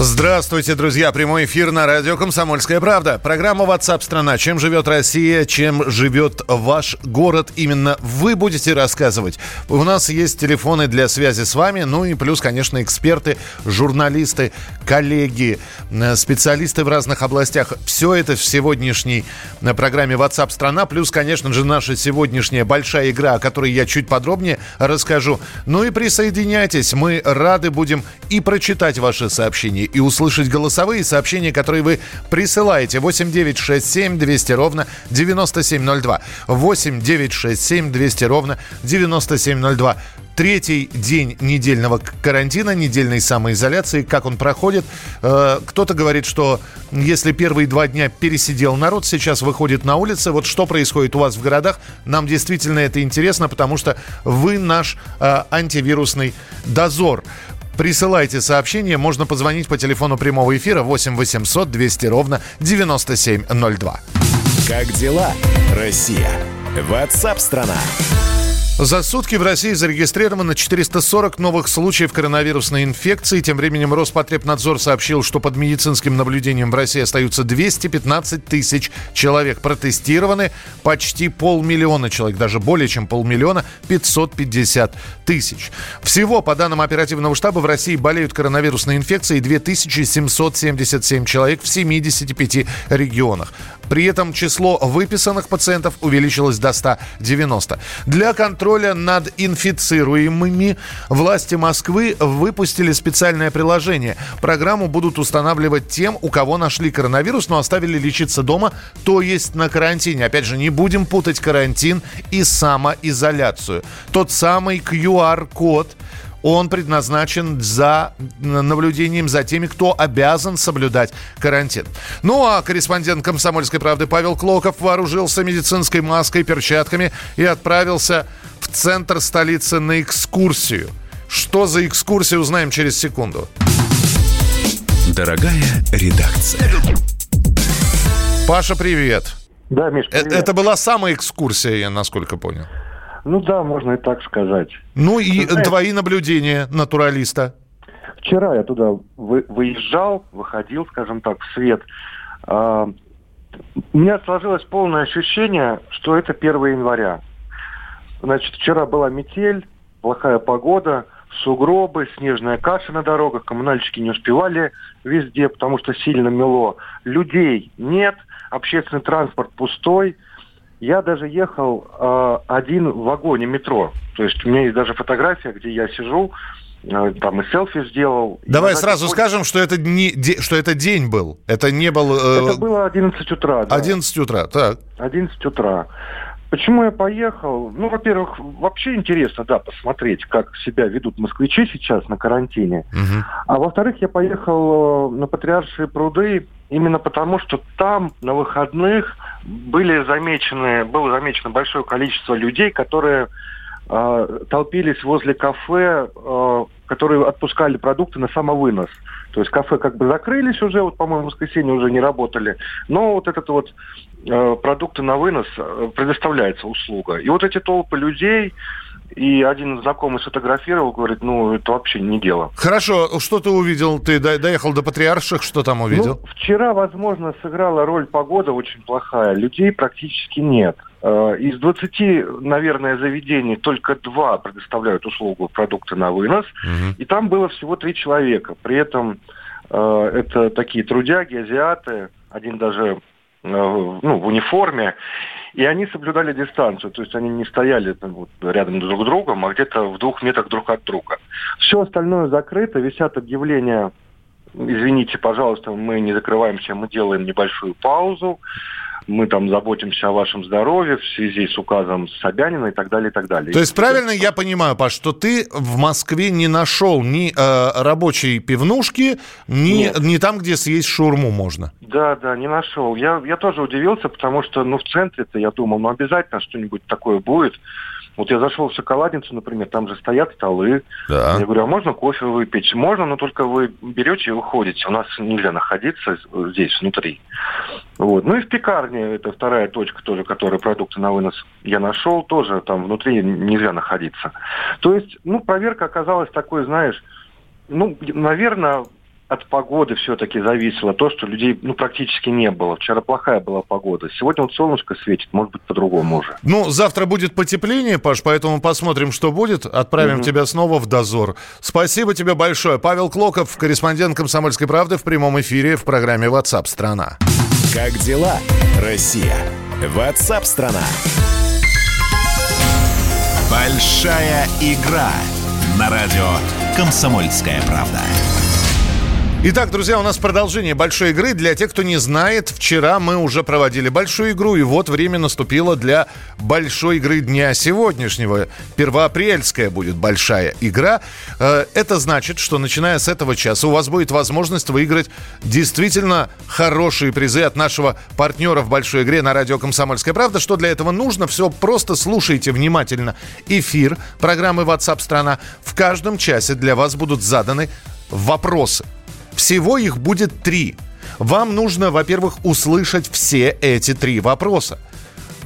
Здравствуйте, друзья. Прямой эфир на радио «Комсомольская правда». Программа WhatsApp страна Чем живет Россия, чем живет ваш город. Именно вы будете рассказывать. У нас есть телефоны для связи с вами. Ну и плюс, конечно, эксперты, журналисты, коллеги, э, специалисты в разных областях. Все это в сегодняшней э, программе WhatsApp страна Плюс, конечно же, наша сегодняшняя большая игра, о которой я чуть подробнее расскажу. Ну и присоединяйтесь. Мы рады будем и прочитать ваши сообщения, и услышать голосовые сообщения, которые вы присылаете. 8 9 6 7 200 ровно 9702. 8 9 6 7 200 ровно 9702 третий день недельного карантина, недельной самоизоляции. Как он проходит? Э, кто-то говорит, что если первые два дня пересидел народ, сейчас выходит на улицы. Вот что происходит у вас в городах? Нам действительно это интересно, потому что вы наш э, антивирусный дозор. Присылайте сообщение. Можно позвонить по телефону прямого эфира 8 800 200 ровно 9702. Как дела, Россия? Ватсап-страна! За сутки в России зарегистрировано 440 новых случаев коронавирусной инфекции. Тем временем Роспотребнадзор сообщил, что под медицинским наблюдением в России остаются 215 тысяч человек. Протестированы почти полмиллиона человек, даже более чем полмиллиона, 550 тысяч. Всего, по данным оперативного штаба, в России болеют коронавирусной инфекцией 2777 человек в 75 регионах. При этом число выписанных пациентов увеличилось до 190. Для контроля над инфицируемыми власти Москвы выпустили специальное приложение. Программу будут устанавливать тем, у кого нашли коронавирус, но оставили лечиться дома, то есть на карантине. Опять же, не будем путать карантин и самоизоляцию. Тот самый QR-код – он предназначен за наблюдением за теми, кто обязан соблюдать карантин. Ну а корреспондент «Комсомольской правды» Павел Клоков вооружился медицинской маской, перчатками и отправился в центр столицы на экскурсию. Что за экскурсия, узнаем через секунду. Дорогая редакция. Паша, привет. Да, Миш, Э- привет. Это была самая экскурсия, я насколько понял. Ну да, можно и так сказать. Ну и Ты знаешь- твои наблюдения натуралиста. Вчера я туда вы- выезжал, выходил, скажем так, в свет. А, у меня сложилось полное ощущение, что это 1 января. Значит, вчера была метель, плохая погода, сугробы, снежная каша на дорогах, коммунальщики не успевали везде, потому что сильно мело. Людей нет, общественный транспорт пустой. Я даже ехал э, один в вагоне метро. То есть у меня есть даже фотография, где я сижу, э, там и селфи сделал. Давай сразу скажем, что это, не, де- что это день был. Это не был... э, Это было 11 утра. да. 11 утра, так. 11 утра. Почему я поехал? Ну, во-первых, вообще интересно, да, посмотреть, как себя ведут москвичи сейчас на карантине. Мгм. А во-вторых, я поехал э, на Патриаршие пруды именно потому, что там на выходных были замечены, было замечено большое количество людей, которые э, толпились возле кафе, э, которые отпускали продукты на самовынос. То есть кафе как бы закрылись уже, вот, по-моему, в воскресенье уже не работали. Но вот этот вот э, продукты на вынос э, предоставляется услуга. И вот эти толпы людей, и один знакомый сфотографировал, говорит, ну, это вообще не дело. Хорошо, что ты увидел? Ты до- доехал до Патриарших, что там увидел? Ну, вчера, возможно, сыграла роль погода очень плохая. Людей практически нет. Э, Из 20, наверное, заведений только два предоставляют услугу продукты на вынос. Мгм. И там было всего три человека. При этом э, это такие трудяги, азиаты, один даже э, ну, в униформе. И они соблюдали дистанцию, то есть они не стояли там, вот, рядом друг с другом, а где-то в двух метрах друг от друга. Все остальное закрыто, висят объявления извините, пожалуйста, мы не закрываемся, мы делаем небольшую паузу, мы там заботимся о вашем здоровье в связи с указом Собянина и так далее, и так далее. То есть правильно я понимаю, Паш, что ты в Москве не нашел ни э, рабочей пивнушки, ни, Нет. ни там, где съесть шаурму можно? Да, да, не нашел. Я, я тоже удивился, потому что, ну, в центре-то я думал, ну, обязательно что-нибудь такое будет. Вот я зашел в шоколадницу, например, там же стоят столы. Да. Я говорю, а можно кофе выпить? Можно, но только вы берете и уходите. У нас нельзя находиться здесь, внутри. Вот. Ну и в пекарне, это вторая точка тоже, которая продукты на вынос я нашел, тоже там внутри нельзя находиться. То есть, ну, проверка оказалась такой, знаешь, ну, наверное, от погоды все-таки зависело то, что людей ну, практически не было. Вчера плохая была погода. Сегодня вот солнышко светит, может быть, по-другому уже. Ну, завтра будет потепление, Паш, поэтому посмотрим, что будет. Отправим угу. тебя снова в дозор. Спасибо тебе большое. Павел Клоков, корреспондент «Комсомольской правды» в прямом эфире в программе WhatsApp страна Как дела, Россия? WhatsApp страна Большая игра на радио «Комсомольская правда». Итак, друзья, у нас продолжение большой игры. Для тех, кто не знает, вчера мы уже проводили большую игру, и вот время наступило для большой игры дня сегодняшнего. Первоапрельская будет большая игра. Э, это значит, что начиная с этого часа у вас будет возможность выиграть действительно хорошие призы от нашего партнера в большой игре на радио «Комсомольская правда». Что для этого нужно? Все просто слушайте внимательно эфир программы WhatsApp страна». В каждом часе для вас будут заданы вопросы – всего их будет три. Вам нужно, во-первых, услышать все эти три вопроса.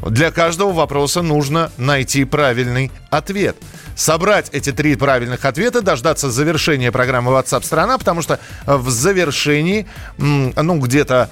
Для каждого вопроса нужно найти правильный ответ – собрать эти три правильных ответа, дождаться завершения программы WhatsApp страна, потому что в завершении, ну, где-то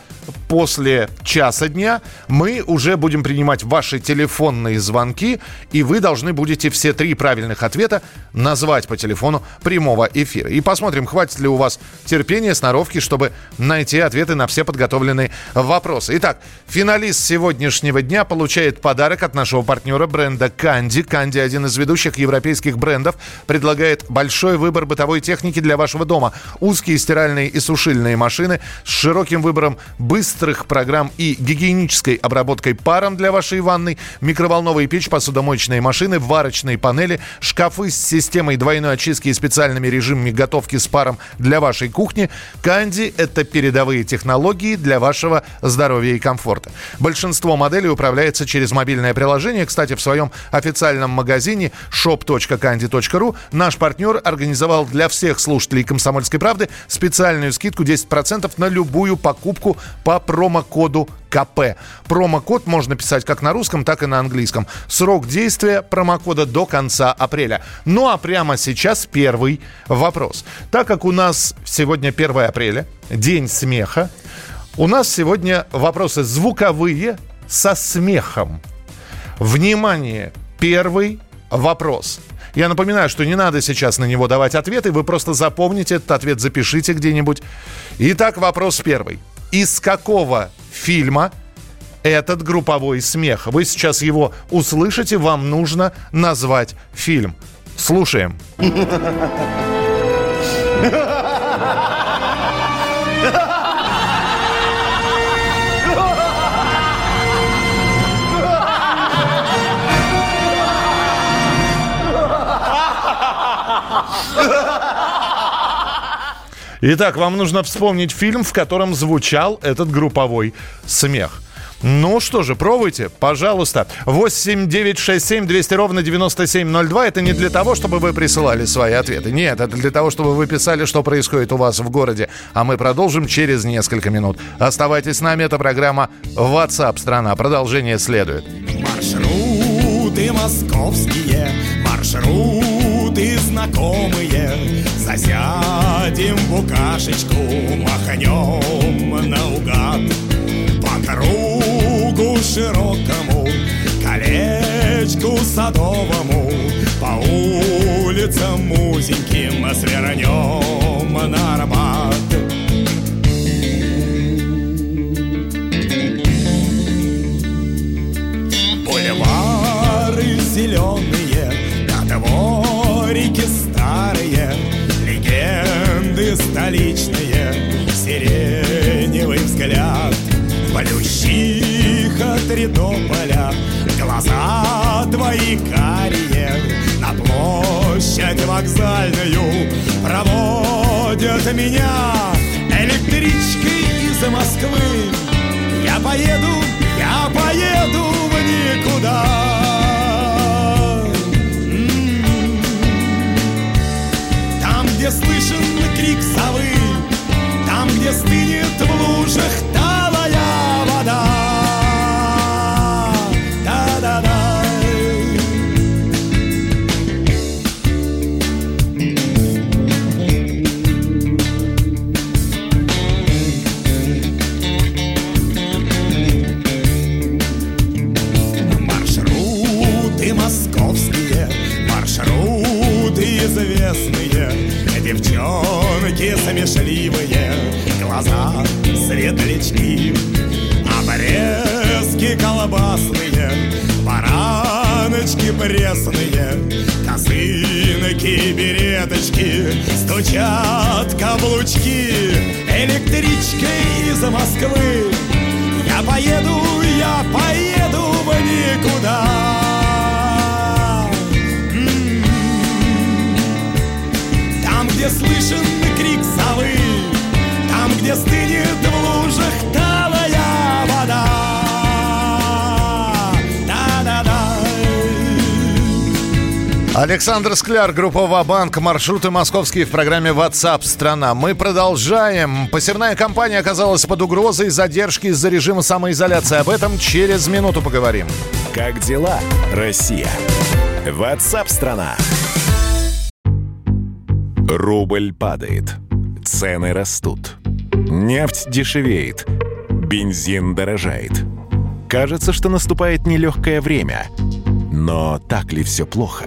после часа дня мы уже будем принимать ваши телефонные звонки, и вы должны будете все три правильных ответа назвать по телефону прямого эфира. И посмотрим, хватит ли у вас терпения, сноровки, чтобы найти ответы на все подготовленные вопросы. Итак, финалист сегодняшнего дня получает подарок от нашего партнера бренда Канди. Канди один из ведущих европейских брендов предлагает большой выбор бытовой техники для вашего дома. Узкие стиральные и сушильные машины с широким выбором быстрых программ и гигиенической обработкой паром для вашей ванной, микроволновая печь, посудомоечные машины, варочные панели, шкафы с системой двойной очистки и специальными режимами готовки с паром для вашей кухни. Канди – это передовые технологии для вашего здоровья и комфорта. Большинство моделей управляется через мобильное приложение. Кстати, в своем официальном магазине shop.candy.ru наш партнер организовал для всех слушателей «Комсомольской правды» специальную скидку 10% на любую покупку по промокоду КП. Промокод можно писать как на русском, так и на английском. Срок действия промокода до конца апреля. Ну а прямо сейчас первый вопрос. Так как у нас сегодня 1 апреля, день смеха, у нас сегодня вопросы звуковые со смехом. Внимание! Первый вопрос. Я напоминаю, что не надо сейчас на него давать ответы, вы просто запомните этот ответ, запишите где-нибудь. Итак, вопрос первый. Из какого фильма этот групповой смех? Вы сейчас его услышите, вам нужно назвать фильм. Слушаем. Итак, вам нужно вспомнить фильм, в котором звучал этот групповой смех. Ну что же, пробуйте, пожалуйста. 8 9 6 7 200 ровно 9702. Это не для того, чтобы вы присылали свои ответы. Нет, это для того, чтобы вы писали, что происходит у вас в городе. А мы продолжим через несколько минут. Оставайтесь с нами, это программа WhatsApp страна. Продолжение следует. Маршруты московские, маршруты ты знакомые Засядем в букашечку, махнем наугад По кругу широкому, колечку садовому По улицам узеньким свернем на Арбат. Бульвары столичные, Сиреневый взгляд, Полющих от Ридополя, Глаза твои карие На площадь вокзальную Проводят меня электричкой из Москвы. Я поеду, я поеду в никуда Александр Скляр, группа «Вабанк», маршруты московские в программе WhatsApp страна». Мы продолжаем. Посевная компания оказалась под угрозой задержки из-за режима самоизоляции. Об этом через минуту поговорим. Как дела, Россия? WhatsApp страна. Рубль падает. Цены растут. Нефть дешевеет. Бензин дорожает. Кажется, что наступает нелегкое время. Но так ли все плохо?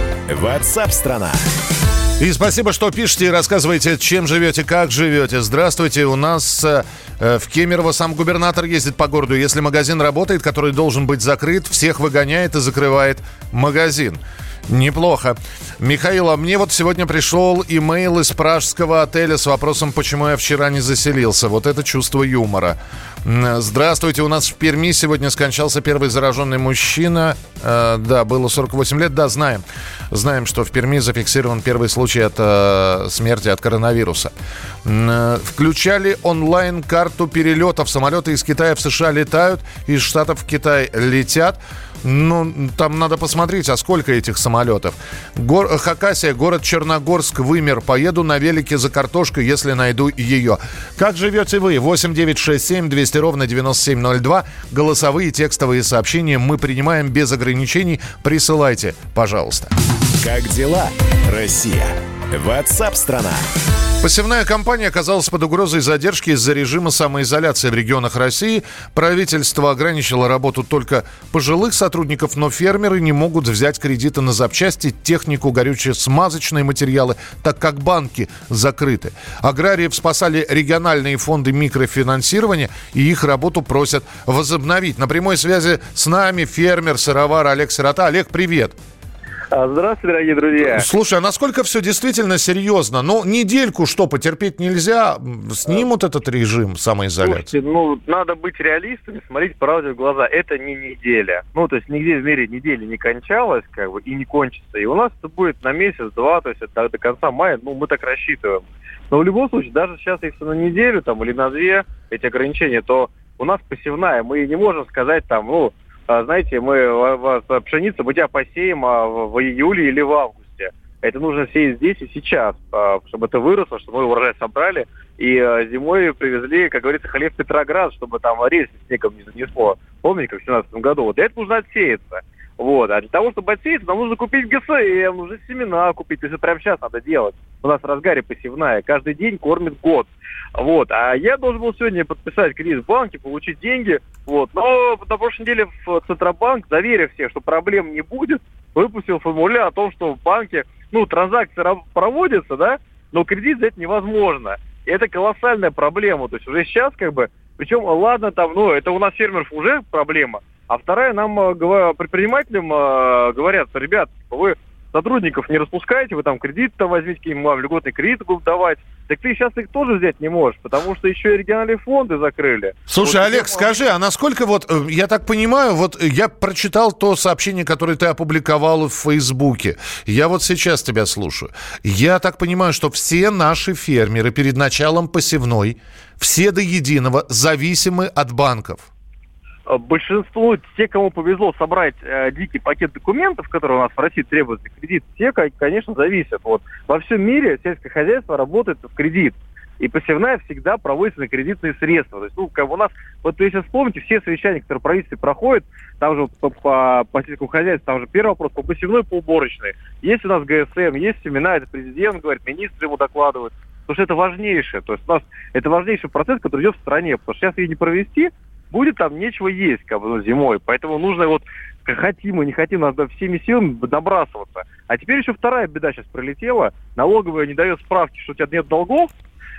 WhatsApp страна. И спасибо, что пишете и рассказываете, чем живете, как живете. Здравствуйте, у нас э, в Кемерово сам губернатор ездит по городу. Если магазин работает, который должен быть закрыт, всех выгоняет и закрывает магазин. Неплохо. Михаил, а мне вот сегодня пришел имейл из пражского отеля с вопросом, почему я вчера не заселился. Вот это чувство юмора. Здравствуйте, у нас в Перми сегодня скончался первый зараженный мужчина. Э, да, было 48 лет, да, знаем. Знаем, что в Перми зафиксирован первый случай от э, смерти от коронавируса. Э, Включали онлайн-карту перелетов. Самолеты из Китая в США летают, из Штатов в Китай летят. Ну, там надо посмотреть, а сколько этих самолетов. Гор... Хакасия, город Черногорск, вымер. Поеду на велике за картошкой, если найду ее. Как живете вы? 8 9 6 7 200 ровно 9702. Голосовые текстовые сообщения мы принимаем без ограничений. Присылайте, пожалуйста. Как дела, Россия? WhatsApp страна. Посевная компания оказалась под угрозой задержки из-за режима самоизоляции в регионах России. Правительство ограничило работу только пожилых сотрудников, но фермеры не могут взять кредиты на запчасти, технику, горюче-смазочные материалы, так как банки закрыты. Аграриев спасали региональные фонды микрофинансирования, и их работу просят возобновить. На прямой связи с нами фермер, сыровар Олег Сирота. Олег, привет. А, Здравствуйте, дорогие друзья. Слушай, а насколько все действительно серьезно? Ну, недельку что, потерпеть нельзя? Снимут этот режим самоизоляции? Слушайте, ну, надо быть реалистами, смотреть правде в глаза. Это не неделя. Ну, то есть нигде в мире неделя не кончалась, как бы, и не кончится. И у нас это будет на месяц-два, то есть это до конца мая, ну, мы так рассчитываем. Но в любом случае, даже сейчас, если на неделю там или на две эти ограничения, то у нас посевная. Мы не можем сказать там, ну, а, знаете, мы в- в- пшеницу мы тебя посеем а, в июле или в августе. Это нужно сеять здесь и сейчас, а, чтобы это выросло, чтобы мы урожай собрали и а, зимой привезли, как говорится, хлеб Петроград, чтобы там рельсы снегом не занесло. Помните, как в 2017 году? Вот этого нужно отсеяться. Вот. А для того, чтобы отсеяться, нам нужно купить ГСМ, нужно семена купить. Это прямо сейчас надо делать. У нас в разгаре посевная. Каждый день кормит год. Вот. А я должен был сегодня подписать кредит в банке, получить деньги. Вот. Но на прошлой неделе в Центробанк, заверив всех, что проблем не будет, выпустил формуляр о том, что в банке, ну, транзакции проводятся, да, но кредит взять невозможно. И это колоссальная проблема. То есть уже сейчас как бы, причем, ладно, там, ну, это у нас фермеров уже проблема, а вторая нам, э, предпринимателям э, говорят, ребят, типа, вы сотрудников не распускаете, вы там кредит-то возьмите, вам льготный кредит будут давать. Так ты сейчас их тоже взять не можешь, потому что еще и региональные фонды закрыли. Слушай, Вот Олег, где- скажи, а насколько вот, э, я так понимаю, вот я прочитал то сообщение, которое ты опубликовал в Фейсбуке. Я вот сейчас тебя слушаю. Я так понимаю, что все наши фермеры перед началом посевной, все до единого зависимы от банков. Э, большинство, те, кому повезло собрать э, дикий пакет документов, которые у нас в России требуются кредит, те, ко- конечно, зависят. Вот во всем мире сельское хозяйство работает в кредит. и посевная всегда проводится на кредитные средства. То есть, ну, как у нас, вот если вспомните, все совещания, которые правительство проходят, там же по, по, по сельскому хозяйству, там же первый вопрос по посевной, по уборочной. Есть у нас ГСМ, есть семена, это президент говорит, министры ему докладывают. Потому что это важнейшее. То есть у нас это важнейший процесс, который идет в стране. Потому что сейчас ее не провести, будет там нечего есть как бы, ну, зимой. Поэтому нужно вот хотим и не хотим, надо всеми силами набрасываться. А теперь еще вторая беда сейчас пролетела. Налоговая не дает справки, что у тебя нет долгов,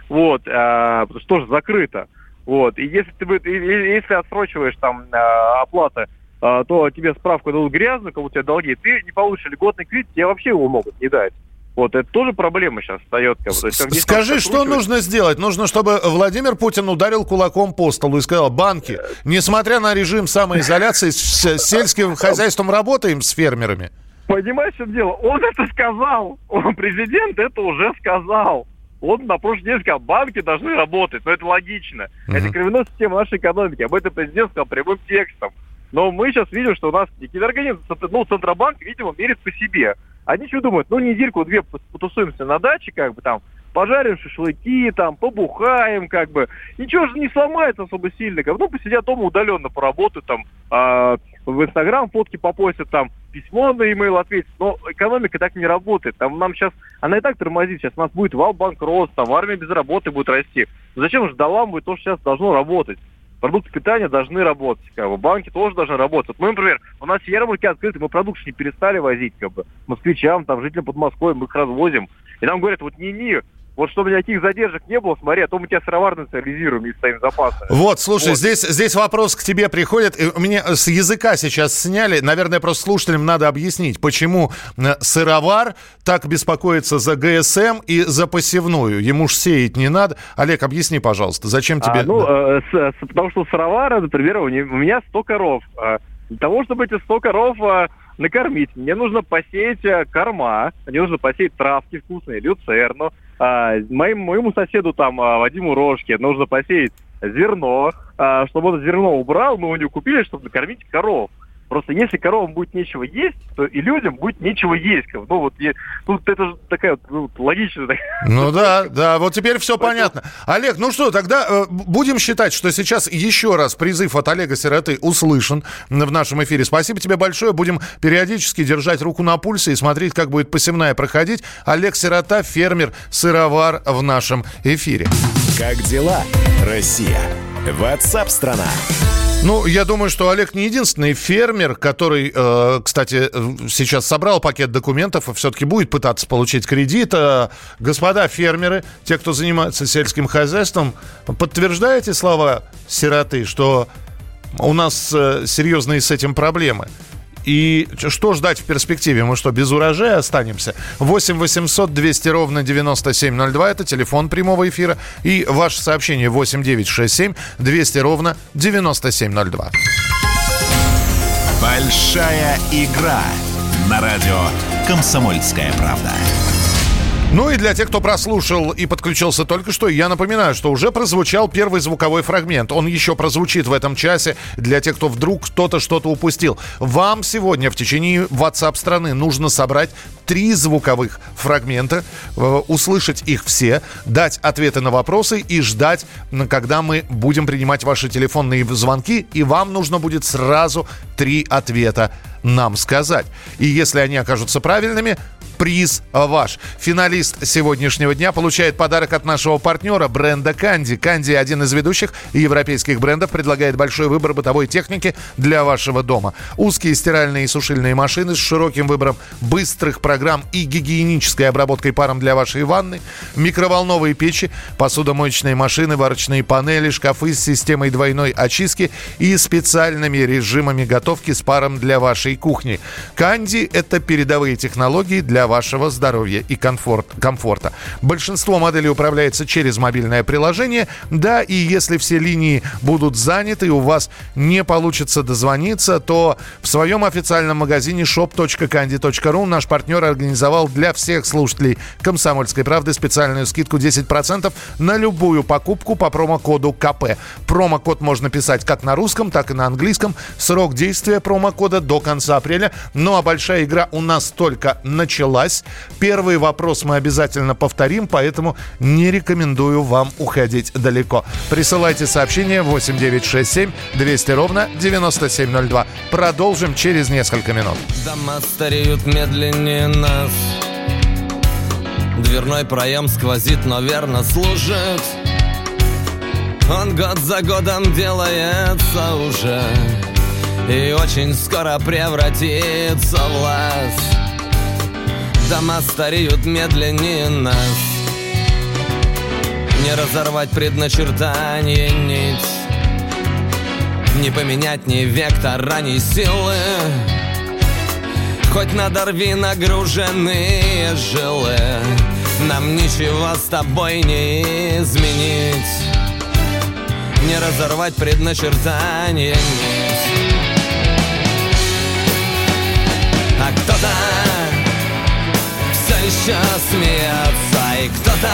вот, а, потому что тоже закрыто. Вот, и если ты если отсрочиваешь там а, оплаты, а, то тебе справку дадут грязную, как у тебя долги, ты не получишь льготный кредит, тебе вообще его могут не дать. Вот это тоже проблема сейчас встает. Как бы. есть, Скажи, что нужно сделать? Нужно, чтобы Владимир Путин ударил кулаком по столу и сказал, банки, несмотря на режим самоизоляции, с сельским хозяйством работаем с фермерами. Понимаешь, что дело? Он это сказал. Он, президент это уже сказал. Он на прошлой неделе сказал, банки должны работать. Но это логично. Uh-huh. Это кровяная система нашей экономики. Об этом президент сказал прямым текстом. Но мы сейчас видим, что у нас какие-то организмы, ну, Центробанк, видимо, мерит по себе. Они что думают, ну, недельку-две потусуемся на даче, как бы там, пожарим шашлыки, там, побухаем, как бы. Ничего же не сломается особо сильно. Как бы. Ну, посидят дома удаленно поработают, там, э, в Инстаграм фотки попостят, там, письмо на e-mail ответить. Но экономика так не работает. Там нам сейчас, она и так тормозит. Сейчас у нас будет вал банкротства, там, армия без работы будет расти. Зачем же доламывать то, что сейчас должно работать? Продукты питания должны работать, как бы, банки тоже должны работать. Мы, например, у нас ярмарки открыты, мы продукты не перестали возить, как бы, москвичам, там, жителям Подмосковья, мы их развозим. И нам говорят, вот не-не, вот чтобы никаких задержек не было, смотри, а то мы тебя сыроварно национализируем и ставим запасы. Вот, слушай, вот. Здесь, здесь вопрос к тебе приходит. У меня с языка сейчас сняли. Наверное, просто слушателям надо объяснить, почему э, сыровар так беспокоится за ГСМ и за посевную. Ему ж сеять не надо. Олег, объясни, пожалуйста, зачем тебе... А, ну, э, с, с, потому что сыровара, например, у меня 100 коров. Э, для того, чтобы эти 100 коров... Накормить. Мне нужно посеять э, корма, мне нужно посеять травки вкусные, люцерну, а, моим, моему соседу там, а, Вадиму Рожке, нужно посеять зерно, а, чтобы он зерно убрал, мы у него купили, чтобы накормить коров. Просто если коровам будет нечего есть, то и людям будет нечего есть. Ну, вот я, тут это же такая ну, логичная. Ну да, да, вот теперь все понятно. Олег, ну что, тогда э, будем считать, что сейчас еще раз призыв от Олега Сироты услышан в нашем эфире. Спасибо тебе большое. Будем периодически держать руку на пульсе и смотреть, как будет посевная проходить. Олег Сирота, фермер, сыровар в нашем эфире. Как дела, Россия? Ватсап-страна! Ну, я думаю, что Олег не единственный фермер, который, э, кстати, сейчас собрал пакет документов и все-таки будет пытаться получить кредит. Э, господа фермеры, те, кто занимается сельским хозяйством, подтверждаете слова сироты, что у нас э, серьезные с этим проблемы? И что ждать в перспективе? Мы что, без урожая останемся? 8 800 200 ровно 9702. Это телефон прямого эфира. И ваше сообщение 8 9 6 7 200 ровно 9702. Большая игра на радио «Комсомольская правда». Ну и для тех, кто прослушал и подключился только что, я напоминаю, что уже прозвучал первый звуковой фрагмент. Он еще прозвучит в этом часе для тех, кто вдруг кто-то что-то упустил. Вам сегодня в течение WhatsApp страны нужно собрать три звуковых фрагмента, э, услышать их все, дать ответы на вопросы и ждать, когда мы будем принимать ваши телефонные звонки, и вам нужно будет сразу три ответа нам сказать. И если они окажутся правильными, приз ваш. Финалист сегодняшнего дня получает подарок от нашего партнера бренда Канди. Канди один из ведущих европейских брендов, предлагает большой выбор бытовой техники для вашего дома. Узкие стиральные и сушильные машины с широким выбором быстрых программ и гигиенической обработкой паром для вашей ванны, микроволновые печи, посудомоечные машины, варочные панели, шкафы с системой двойной очистки и специальными режимами готовки с паром для вашей кухни. Канди – это передовые технологии для вашего здоровья и комфорт, комфорта. Большинство моделей управляется через мобильное приложение. Да, и если все линии будут заняты и у вас не получится дозвониться, то в своем официальном магазине shop.candy.ru наш партнер организовал для всех слушателей «Комсомольской правды» специальную скидку 10% на любую покупку по промокоду КП. Промокод можно писать как на русском, так и на английском. Срок действия промокода до конца апреля. Ну а большая игра у нас только началась. Первый вопрос мы обязательно повторим, поэтому не рекомендую вам уходить далеко. Присылайте сообщение 8967 200 ровно 9702. Продолжим через несколько минут. Дома стареют медленнее нас Дверной проем сквозит, но верно служит Он год за годом делается уже И очень скоро превратится в лаз Дома стареют медленнее нас Не разорвать предначертание нить. Не поменять ни вектора, ни силы. Хоть надорви нагруженные жилы. Нам ничего с тобой не изменить. Не разорвать предначертание нить А кто-то все еще смеется И кто-то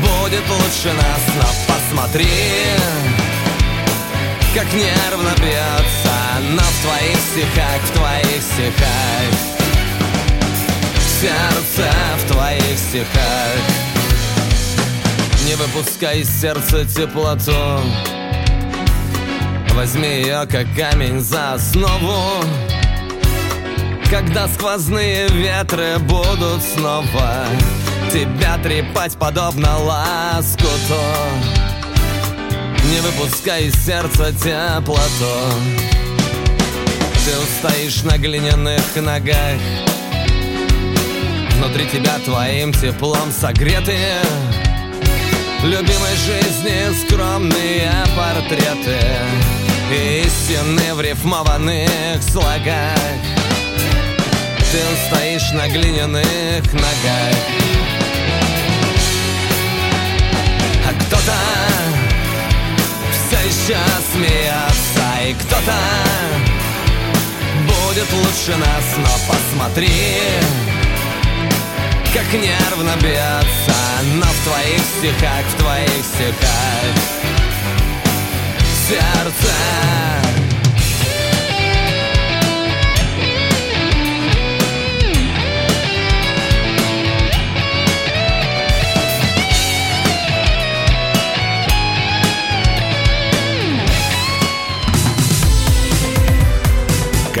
будет лучше нас. Но посмотри, как нервно бьется Но в твоих стихах, в твоих стихах. Сердце в твоих стихах. Не выпускай из сердца теплоту. Возьми ее как камень за основу Когда сквозные ветры будут снова Тебя трепать подобно ласкуту Не выпускай из сердца теплоту. Ты устоишь на глиняных ногах. Внутри тебя твоим теплом согретые Любимой жизни скромные портреты Истины в рифмованных слогах Ты стоишь на глиняных ногах. А кто-то все еще смеется И кто-то будет лучше нас Но посмотри, как нервно бьется Но в твоих стихах, в твоих стихах. Сердце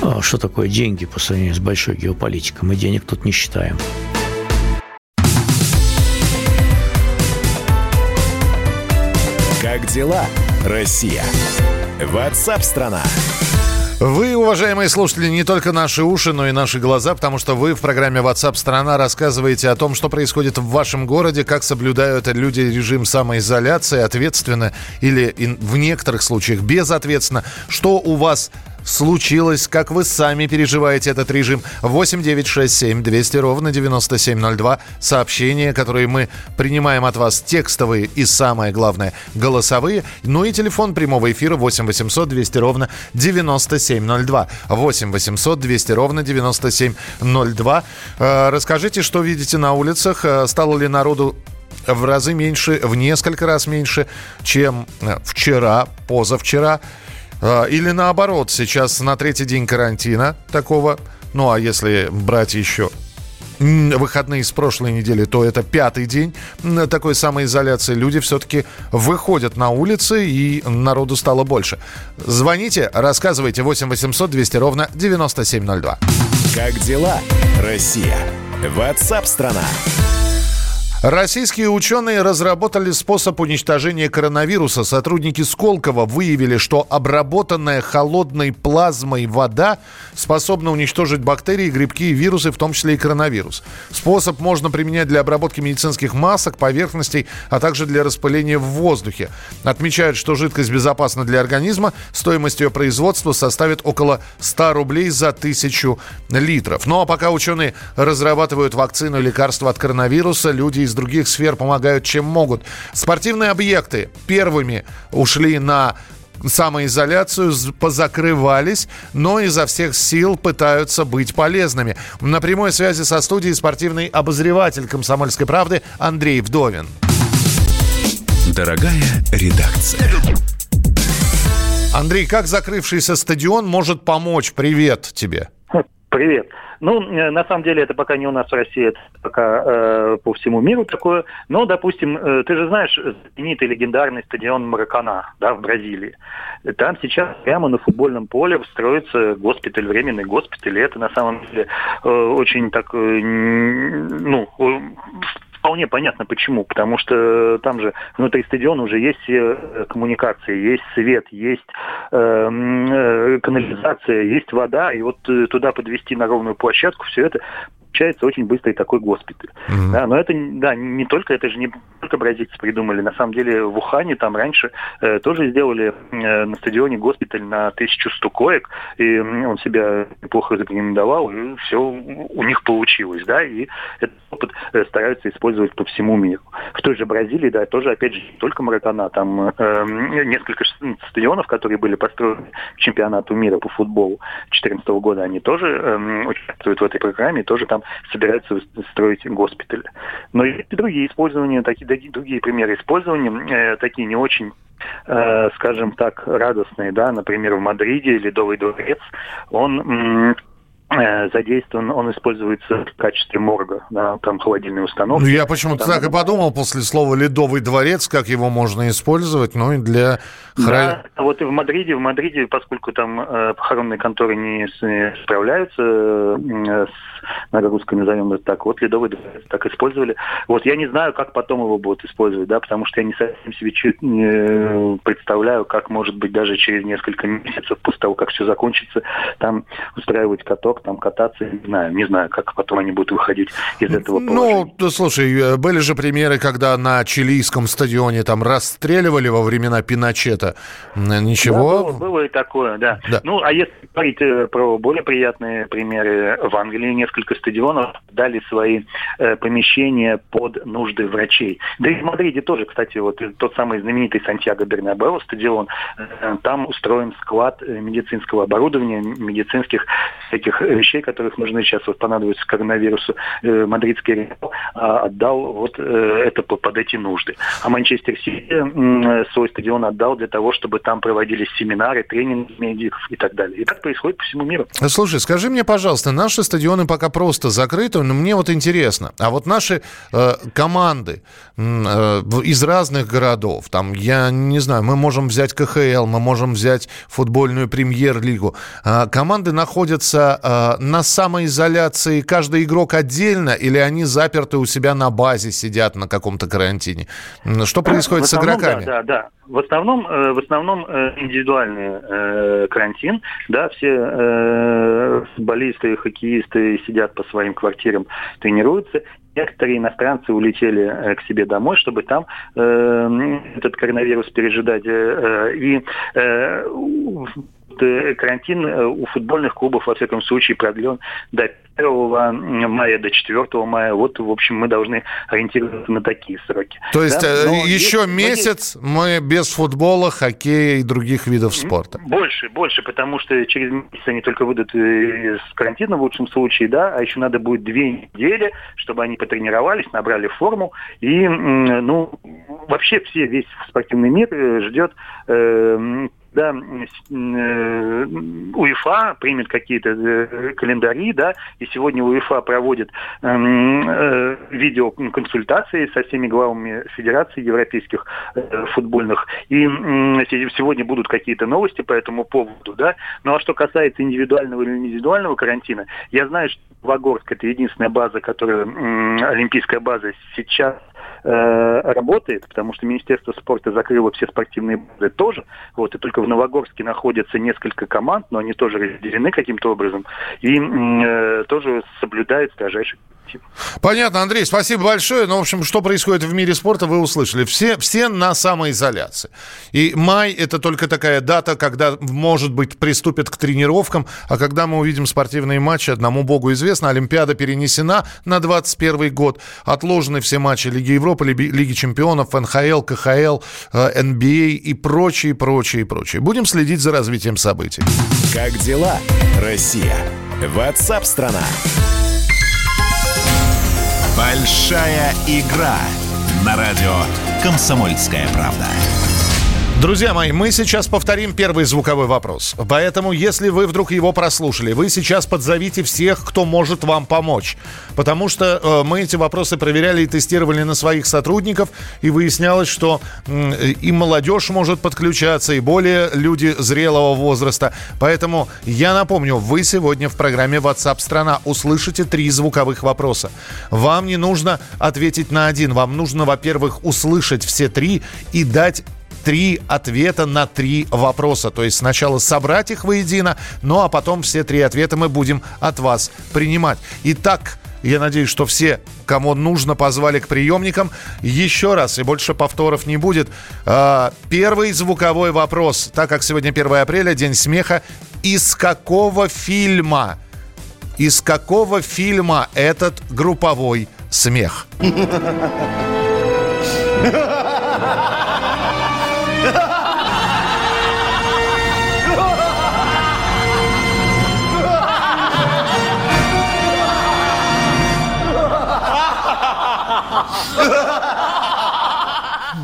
А что такое деньги по сравнению с большой геополитикой? Мы денег тут не считаем. Как дела, Россия? Ватсап-страна! Вы, уважаемые слушатели, не только наши уши, но и наши глаза, потому что вы в программе WhatsApp страна рассказываете о том, что происходит в вашем городе, как соблюдают люди режим самоизоляции, ответственно или в некоторых случаях безответственно, что у вас случилось, как вы сами переживаете этот режим. 8 9 6 7 200 ровно 9702. Сообщения, которые мы принимаем от вас, текстовые и, самое главное, голосовые. Ну и телефон прямого эфира 8 800 200 ровно 9702. 8 800 200 ровно 9702. Э, расскажите, что видите на улицах. Э, стало ли народу в разы меньше, в несколько раз меньше, чем э, вчера, позавчера. А, или наоборот, сейчас на третий день карантина такого, ну а если брать еще выходные с прошлой недели, то это пятый день такой самоизоляции. Люди все-таки выходят на улицы, и народу стало больше. Звоните, рассказывайте 8 800 200 ровно 9702. Как дела, Россия? Ватсап-страна! Российские ученые разработали способ уничтожения коронавируса. Сотрудники Сколково выявили, что обработанная холодной плазмой вода способна уничтожить бактерии, грибки и вирусы, в том числе и коронавирус. Способ можно применять для обработки медицинских масок, поверхностей, а также для распыления в воздухе. Отмечают, что жидкость безопасна для организма. Стоимость ее производства составит около 100 рублей за тысячу литров. Ну а пока ученые разрабатывают вакцину и лекарства от коронавируса, люди из других сфер помогают, чем могут. Спортивные объекты первыми ушли на самоизоляцию, позакрывались, но изо всех сил пытаются быть полезными. На прямой связи со студией спортивный обозреватель «Комсомольской правды» Андрей Вдовин. Дорогая редакция. Андрей, как закрывшийся стадион может помочь? Привет тебе. Привет. Ну, э, на самом деле, это пока не у нас в России, это пока э, по всему миру такое. Но, допустим, э, ты же знаешь знаменитый легендарный стадион Маракана, да, в Бразилии. Там сейчас прямо на футбольном поле строится госпиталь, временный госпиталь. И это на самом деле э, очень так, э, ну, вполне понятно почему. Потому что там же внутри стадиона уже есть э, коммуникации, есть свет, есть э, э, канализация, есть вода. И вот э, туда подвести на ровную площадку, все это получается очень быстрый такой госпиталь. Mm-hmm. Да, но это да, не только, это же не только бразильцы придумали. На самом деле в Ухане там раньше э, тоже сделали э, на стадионе госпиталь на 1100 коек, и он себя неплохо зарекомендовал, и все у них получилось, да, и этот опыт э, стараются использовать по всему миру. В той же Бразилии, да, тоже, опять же, не только Маракана, там э, несколько стадионов, которые были построены к чемпионату мира по футболу 2014 года, они тоже э, участвуют в этой программе, тоже там собираются строить госпитали. Но есть и другие использования, такие, другие примеры использования, э, такие не очень э, скажем так, радостные, да, например, в Мадриде Ледовый дворец, он задействован, он используется в качестве морга, да, там холодильные установки. Ну, я почему-то там... так и подумал после слова «ледовый дворец», как его можно использовать, ну, и для... Да, вот и в Мадриде, в Мадриде, поскольку там э, похоронные конторы не справляются э, с нагрузками, назовем это так, вот «ледовый дворец» так использовали. Вот я не знаю, как потом его будут использовать, да, потому что я не совсем себе чуть не представляю, как, может быть, даже через несколько месяцев после того, как все закончится, там устраивать каток там кататься, не знаю, не знаю, как потом они будут выходить из этого ну, положения. Ну, слушай, э, были же примеры, когда на чилийском стадионе там расстреливали во времена Пиночета. Ничего? Да, было, было и такое, да. да. Ну, а если говорить э, про более приятные примеры, в Англии несколько стадионов дали свои э, помещения под нужды врачей. Да и в Мадриде тоже, кстати, вот тот самый знаменитый Сантьяго Бернабео стадион, э, там устроен склад э, медицинского оборудования, медицинских всяких вещей, которых нужны сейчас вот понадобится коронавирусу, э, мадридский Реал а, отдал вот э, это под эти нужды. А Манчестер Сити э, свой стадион отдал для того, чтобы там проводились семинары, тренинги медиков и так далее. И так происходит по всему миру. Слушай, скажи мне, пожалуйста, наши стадионы пока просто закрыты, но мне вот интересно, а вот наши э, команды э, из разных городов, там, я не знаю, мы можем взять КХЛ, мы можем взять футбольную премьер-лигу, э, команды находятся Э, на самоизоляции каждый игрок отдельно или они заперты у себя на базе, сидят на каком-то карантине? Что происходит с игроками? Да, да, да. В основном, э, в основном э, индивидуальный карантин, да, все футболисты, хоккеисты сидят по своим квартирам, тренируются. Некоторые иностранцы улетели к себе домой, чтобы там э, этот коронавирус пережидать. Э, и э, Э, карантин э, у футбольных клубов, во всяком случае, продлен до 1 мая, до 4 мая. Вот, в общем, мы должны ориентироваться на такие сроки. То есть да? Э, еще есть, месяц мы без футбола, хоккея и других видов спорта? Больше, больше, потому что через месяц они только выйдут из карантина в лучшем случае, да, а еще надо будет две недели, чтобы они потренировались, набрали форму. И, ну, вообще все, весь спортивный мир ждет э, да, э, УЕФА примет какие-то э, календари, да, и сегодня УЕФА проводит э, видеоконсультации со всеми главами федераций европейских э, футбольных, и сегодня будут какие-то новости по этому поводу, да, ну а что касается индивидуального или индивидуального карантина, я знаю, что Вагорск это единственная база, которая, олимпийская база сейчас Э, работает, потому что Министерство спорта закрыло все спортивные базы тоже. Вот, и только в Новогорске находятся несколько команд, но они тоже разделены каким-то образом и э, тоже соблюдают строжайший тем. Понятно, Андрей, спасибо большое. Ну, в общем, что происходит в мире спорта, вы услышали. Все, все на самоизоляции. И май – это только такая дата, когда, может быть, приступят к тренировкам, а когда мы увидим спортивные матчи, одному богу известно, Олимпиада перенесена на 21 год, отложены все матчи Лиги Европы, Лиги Чемпионов, НХЛ, КХЛ, НБА и прочее, прочее, прочее. Будем следить за развитием событий. Как дела, Россия? Ватсап-страна! Большая игра на радио «Комсомольская правда». Друзья мои, мы сейчас повторим первый звуковой вопрос. Поэтому, если вы вдруг его прослушали, вы сейчас подзовите всех, кто может вам помочь. Потому что э, мы эти вопросы проверяли и тестировали на своих сотрудников, и выяснялось, что э, и молодежь может подключаться, и более люди зрелого возраста. Поэтому я напомню, вы сегодня в программе WhatsApp страна услышите три звуковых вопроса. Вам не нужно ответить на один, вам нужно, во-первых, услышать все три и дать три ответа на три вопроса. То есть сначала собрать их воедино, ну а потом все три ответа мы будем от вас принимать. Итак, я надеюсь, что все, кому нужно, позвали к приемникам. Еще раз, и больше повторов не будет. А, первый звуковой вопрос. Так как сегодня 1 апреля, День смеха. Из какого фильма? Из какого фильма этот групповой смех?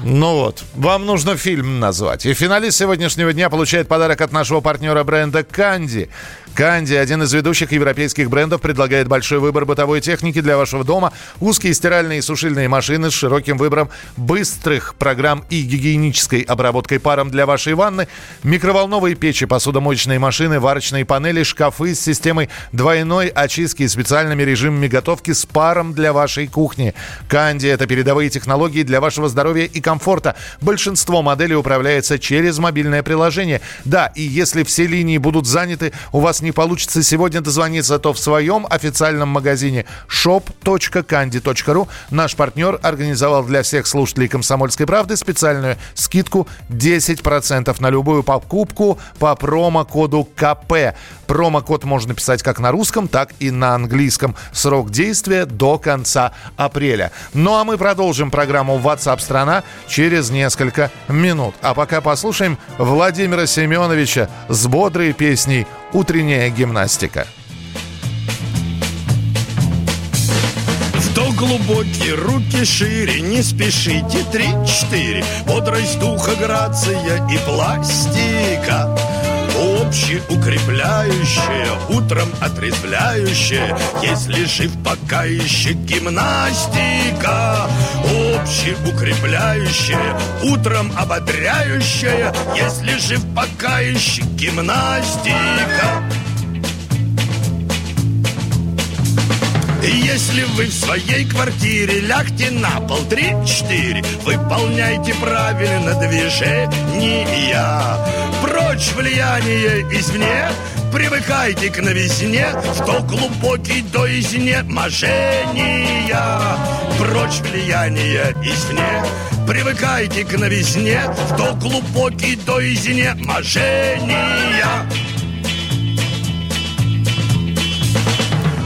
Ну вот, вам нужно фильм назвать. И финалист сегодняшнего дня получает подарок от нашего партнера бренда «Канди». Канди, один из ведущих европейских брендов, предлагает большой выбор бытовой техники для вашего дома, узкие стиральные и сушильные машины с широким выбором быстрых программ и гигиенической обработкой паром для вашей ванны, микроволновые печи, посудомоечные машины, варочные панели, шкафы с системой двойной очистки и специальными режимами готовки с паром для вашей кухни. Канди – это передовые технологии для вашего здоровья и комфорта. Большинство моделей управляется через мобильное приложение. Да, и если все линии будут заняты, у вас не получится сегодня дозвониться, то в своем официальном магазине shop.candy.ru наш партнер организовал для всех слушателей «Комсомольской правды» специальную скидку 10% на любую покупку по промокоду КП. Промокод можно писать как на русском, так и на английском. Срок действия до конца апреля. Ну а мы продолжим программу WhatsApp страна через несколько минут. А пока послушаем Владимира Семеновича с бодрой песней «Утренняя гимнастика». Вдох глубокий, руки шире, не спешите, три-четыре. Бодрость духа, грация и пластика общеукрепляющее, утром отрезвляющее, если жив пока еще гимнастика. Общеукрепляющее, утром ободряющее, если жив пока еще гимнастика. Если вы в своей квартире лягте на пол три-четыре, выполняйте правильно движения. Прочь влияние извне, привыкайте к новизне, в то глубокий до изнеможения. Прочь влияние извне, привыкайте к новизне, в то глубокий до изнеможения.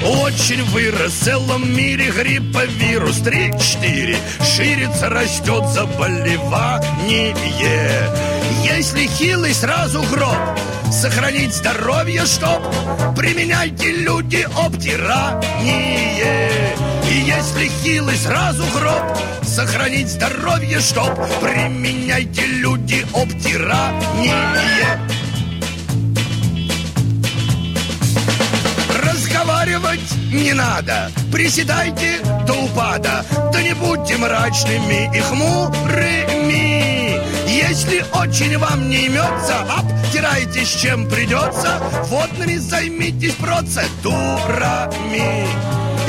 Очень вырос в целом мире грипповирус 3-4 Ширится, растет заболевание. Если хилый, сразу гроб. Сохранить здоровье, чтоб Применяйте люди обтирание. И если хилый, сразу гроб. Сохранить здоровье, чтоб Применяйте люди обтирание разговаривать не надо. Приседайте до упада Да не будьте мрачными и хмурыми. Если очень вам не имется Обтирайтесь чем придется. Водными займитесь процедурами.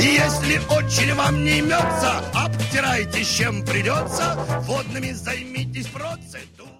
Если очень вам не имется, обтирайтесь чем придется, водными займитесь процедурами.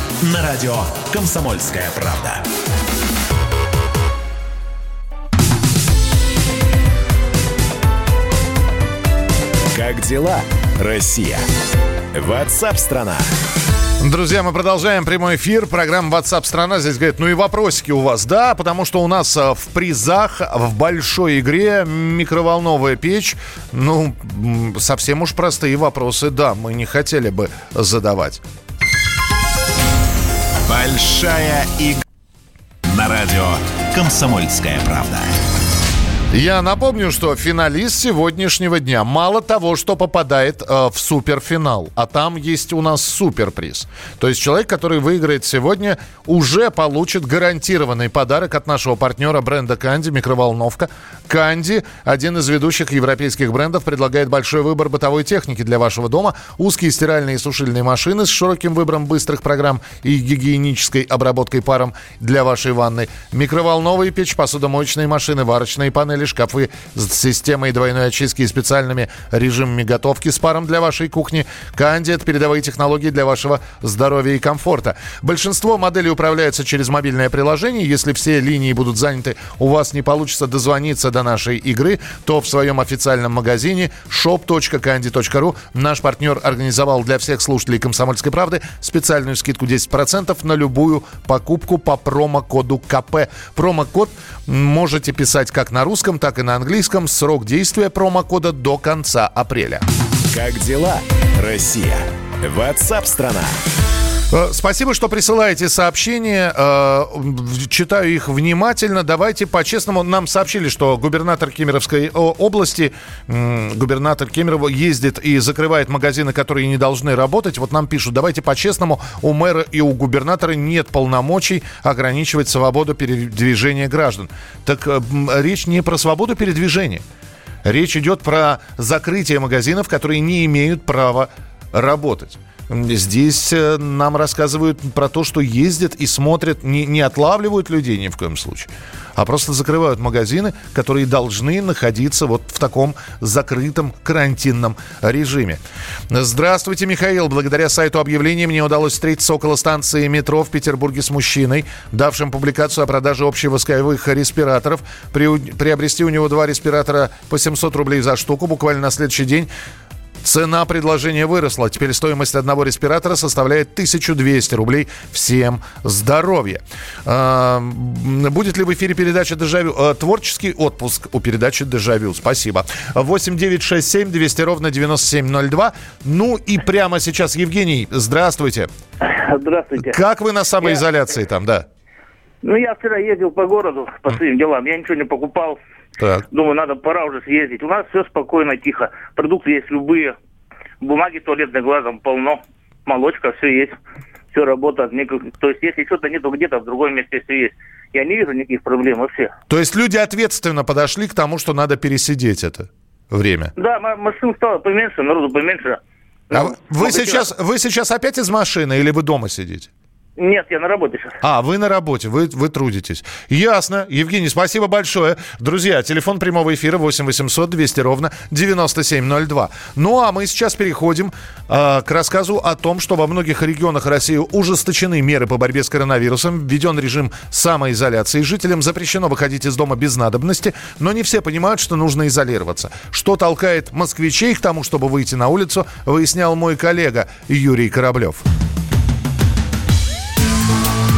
На радио «Комсомольская правда». Как дела, Россия? Ватсап-страна! Друзья, мы продолжаем прямой эфир. Программа WhatsApp страна. Здесь говорят, ну и вопросики у вас. Да, потому что у нас э, в призах в большой игре микроволновая печь. Ну, совсем уж простые вопросы, да, мы не хотели бы задавать. Большая игра на радио «Комсомольская правда». Я напомню, что финалист сегодняшнего дня мало того, что попадает э, в суперфинал, а там есть у нас суперприз. То есть человек, который выиграет сегодня, уже получит гарантированный подарок от нашего партнера бренда Канди, микроволновка. Канди, один из ведущих европейских брендов, предлагает большой выбор бытовой техники для вашего дома, узкие стиральные и сушильные машины с широким выбором быстрых программ и гигиенической обработкой паром для вашей ванны, микроволновые печь, посудомоечные машины, варочные панели, шкафы с системой двойной очистки и специальными режимами готовки с паром для вашей кухни. Канди – это передовые технологии для вашего здоровья и комфорта. Большинство моделей управляются через мобильное приложение. Если все линии будут заняты, у вас не получится дозвониться до нашей игры, то в своем официальном магазине shop.candy.ru наш партнер организовал для всех слушателей «Комсомольской правды» специальную скидку 10% на любую покупку по промокоду КП. Промокод можете писать как на русском, так и на английском. Срок действия промокода до конца апреля. Как дела, Россия? Ватсап-страна! Э, Спасибо, что присылаете сообщения. Э, Читаю их внимательно. Давайте по-честному. Нам сообщили, что губернатор Кемеровской области, губернатор Кемерово ездит и закрывает магазины, которые не должны работать. Вот нам пишут, давайте по-честному, у мэра и у губернатора нет полномочий ограничивать свободу передвижения граждан. Так э, речь не про свободу передвижения. Речь идет про закрытие магазинов, которые не имеют права работать. Здесь э, нам рассказывают про то, что ездят и смотрят, не, не отлавливают людей ни в коем случае, а просто закрывают магазины, которые должны находиться вот в таком закрытом карантинном режиме. Здравствуйте, Михаил. Благодаря сайту объявлений мне удалось встретиться около станции метро в Петербурге с мужчиной, давшим публикацию о продаже общевойсковых респираторов. При- приобрести у него два респиратора по 700 рублей за штуку буквально на следующий день. Цена предложения выросла. Теперь стоимость одного респиратора составляет 1200 рублей. Всем здоровья. А, будет ли в эфире передача «Дежавю»? А, Творческий отпуск у передачи «Дежавю». Спасибо. 8 9 6 7 200 ровно 9702. Ну и прямо сейчас, Евгений, здравствуйте. Здравствуйте. Как вы на самоизоляции там, да? Ну, я вчера ездил по городу по своим делам. Я ничего не покупал. Так. Думаю, надо, пора уже съездить. У нас все спокойно, тихо. Продукты есть любые. Бумаги туалетной глазом полно. Молочка, все есть. Все работает. То есть, если что-то нету где-то, в другом месте все есть. Я не вижу никаких проблем вообще. То есть люди ответственно подошли к тому, что надо пересидеть это время. Да, ма- машин стало поменьше, народу поменьше. А Ну, вы- сейчас, вы сейчас опять из машины или вы дома сидите? Нет, я на работе сейчас. А, вы на работе, вы, вы трудитесь. Ясно. Евгений, спасибо большое. Друзья, телефон прямого эфира 8 800 200 ровно 9702. Ну, а мы сейчас переходим э, к рассказу о том, что во многих регионах России ужесточены меры по борьбе с коронавирусом, введен режим самоизоляции. Жителям запрещено выходить из дома без надобности, но не все понимают, что нужно изолироваться. Что толкает москвичей к тому, чтобы выйти на улицу, выяснял мой коллега Юрий Кораблев.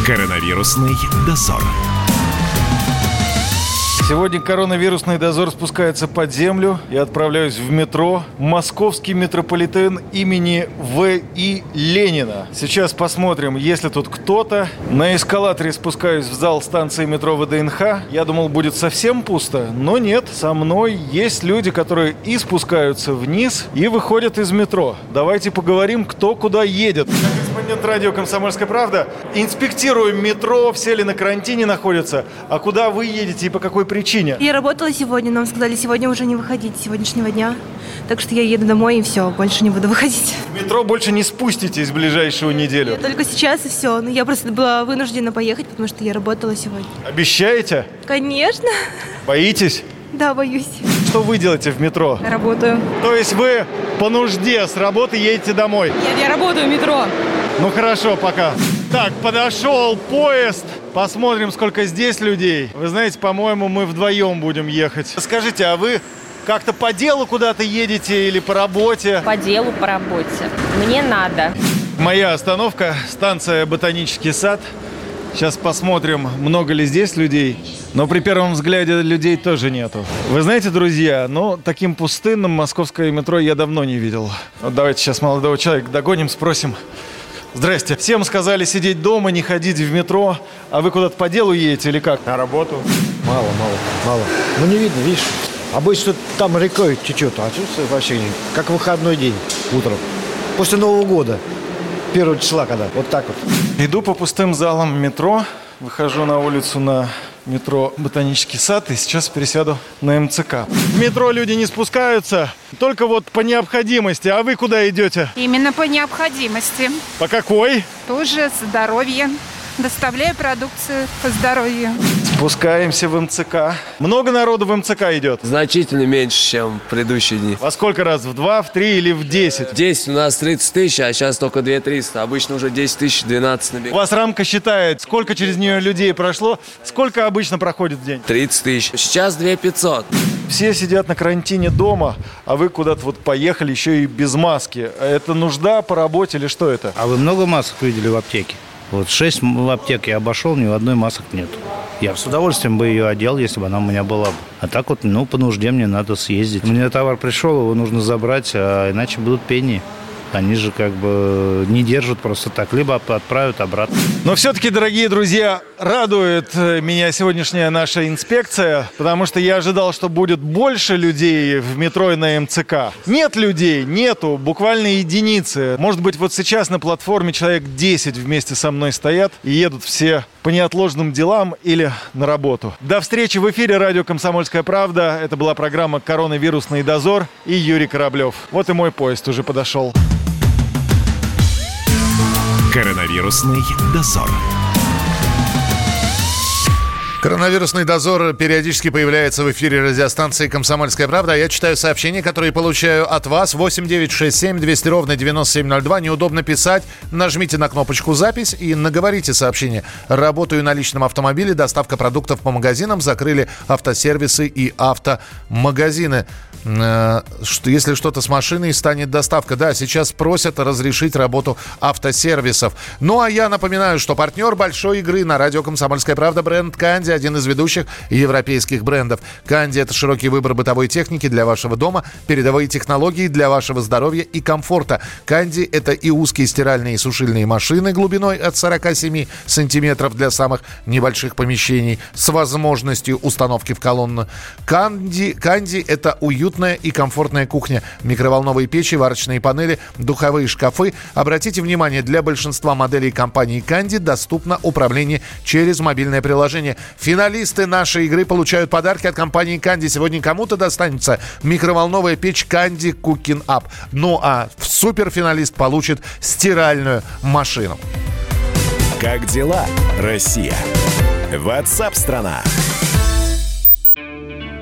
Коронавирусный дозор. Сегодня коронавирусный дозор спускается под землю. Я отправляюсь в метро. Московский метрополитен имени В.И. Ленина. Сейчас посмотрим, есть ли тут кто-то. На эскалаторе спускаюсь в зал станции метро ВДНХ. Я думал, будет совсем пусто, но нет. Со мной есть люди, которые и спускаются вниз, и выходят из метро. Давайте поговорим, кто куда едет. корреспондент радио «Комсомольская правда». Инспектируем метро, все ли на карантине находятся. А куда вы едете и по какой? Я работала сегодня, нам сказали сегодня уже не выходить, с сегодняшнего дня. Так что я еду домой и все, больше не буду выходить. В метро больше не спуститесь в ближайшую неделю. Только сейчас и все. Но я просто была вынуждена поехать, потому что я работала сегодня. Обещаете? Конечно. Боитесь? Да, боюсь. Что вы делаете в метро? Работаю. То есть вы по нужде с работы едете домой? Нет, я работаю в метро. Ну хорошо, пока. Так, подошел поезд. Посмотрим, сколько здесь людей. Вы знаете, по-моему, мы вдвоем будем ехать. Скажите, а вы как-то по делу куда-то едете или по работе? По делу, по работе. Мне надо. Моя остановка, станция «Ботанический сад». Сейчас посмотрим, много ли здесь людей. Но при первом взгляде людей тоже нету. Вы знаете, друзья, ну, таким пустынным московское метро я давно не видел. Вот давайте сейчас молодого человека догоним, спросим. Здрасте. Всем сказали сидеть дома, не ходить в метро. А вы куда-то по делу едете или как? На работу. Мало, мало, мало. Ну, не видно, видишь. Обычно там рекой течет, а тут вообще не. Как выходной день утром. После Нового года. Первого числа, когда. Вот так вот. Иду по пустым залам метро, выхожу на улицу на метро «Ботанический сад» и сейчас пересяду на МЦК. В метро люди не спускаются, только вот по необходимости. А вы куда идете? Именно по необходимости. По какой? Тоже здоровье. Доставляю продукцию по здоровью. Спускаемся в МЦК. Много народу в МЦК идет? Значительно меньше, чем в предыдущие дни. Во сколько раз? В два, в три или в десять? 10 у нас 30 тысяч, а сейчас только 2 300. Обычно уже 10 тысяч, 12 У набегает. вас рамка считает, сколько через нее людей прошло, сколько обычно проходит в день? 30 тысяч. Сейчас 2 500. Все сидят на карантине дома, а вы куда-то вот поехали еще и без маски. Это нужда по работе или что это? А вы много масок видели в аптеке? Вот шесть м- аптек я обошел, ни в одной масок нет. Я с удовольствием бы ее одел, если бы она у меня была бы. А так вот, ну, по нужде мне надо съездить. Мне товар пришел, его нужно забрать, а иначе будут пени. Они же как бы не держат просто так. Либо от- отправят обратно. Но все-таки, дорогие друзья, радует э, меня сегодняшняя наша инспекция, потому что я ожидал, что будет больше людей в метро и на МЦК. Нет людей, нету, буквально единицы. Может быть, вот сейчас на платформе человек 10 вместе со мной стоят и едут все по неотложным делам или на работу. До встречи в эфире радио «Комсомольская правда». Это была программа «Коронавирусный дозор» и Юрий Кораблев. Вот и мой поезд уже подошел. Коронавирусный дозор. Коронавирусный дозор периодически появляется в эфире радиостанции «Комсомольская правда». А Я читаю сообщения, которые получаю от вас. 8967 200 ровно 9702. Неудобно писать. Нажмите на кнопочку «Запись» и наговорите сообщение. Работаю на личном автомобиле. Доставка продуктов по магазинам. Закрыли автосервисы и автомагазины. Э, что- Если что-то с машиной, станет доставка. Да, сейчас просят разрешить работу автосервисов. Ну, а я напоминаю, что партнер большой игры на радио «Комсомольская правда» бренд «Канди» один из ведущих европейских брендов. «Канди» — это широкий выбор бытовой техники для вашего дома, передовые технологии для вашего здоровья и комфорта. «Канди» — это и узкие стиральные и сушильные машины глубиной от 47 сантиметров для самых небольших помещений с возможностью установки в колонну. «Канди», «Канди» — это уютная и комфортная кухня. Микроволновые печи, варочные панели, духовые шкафы. Обратите внимание, для большинства моделей компании «Канди» доступно управление через мобильное приложение. Финалисты нашей игры получают подарки от компании «Канди». Сегодня кому-то достанется микроволновая печь «Канди Кукин Ап». Ну а суперфиналист получит стиральную машину. Как дела, Россия? Ватсап-страна!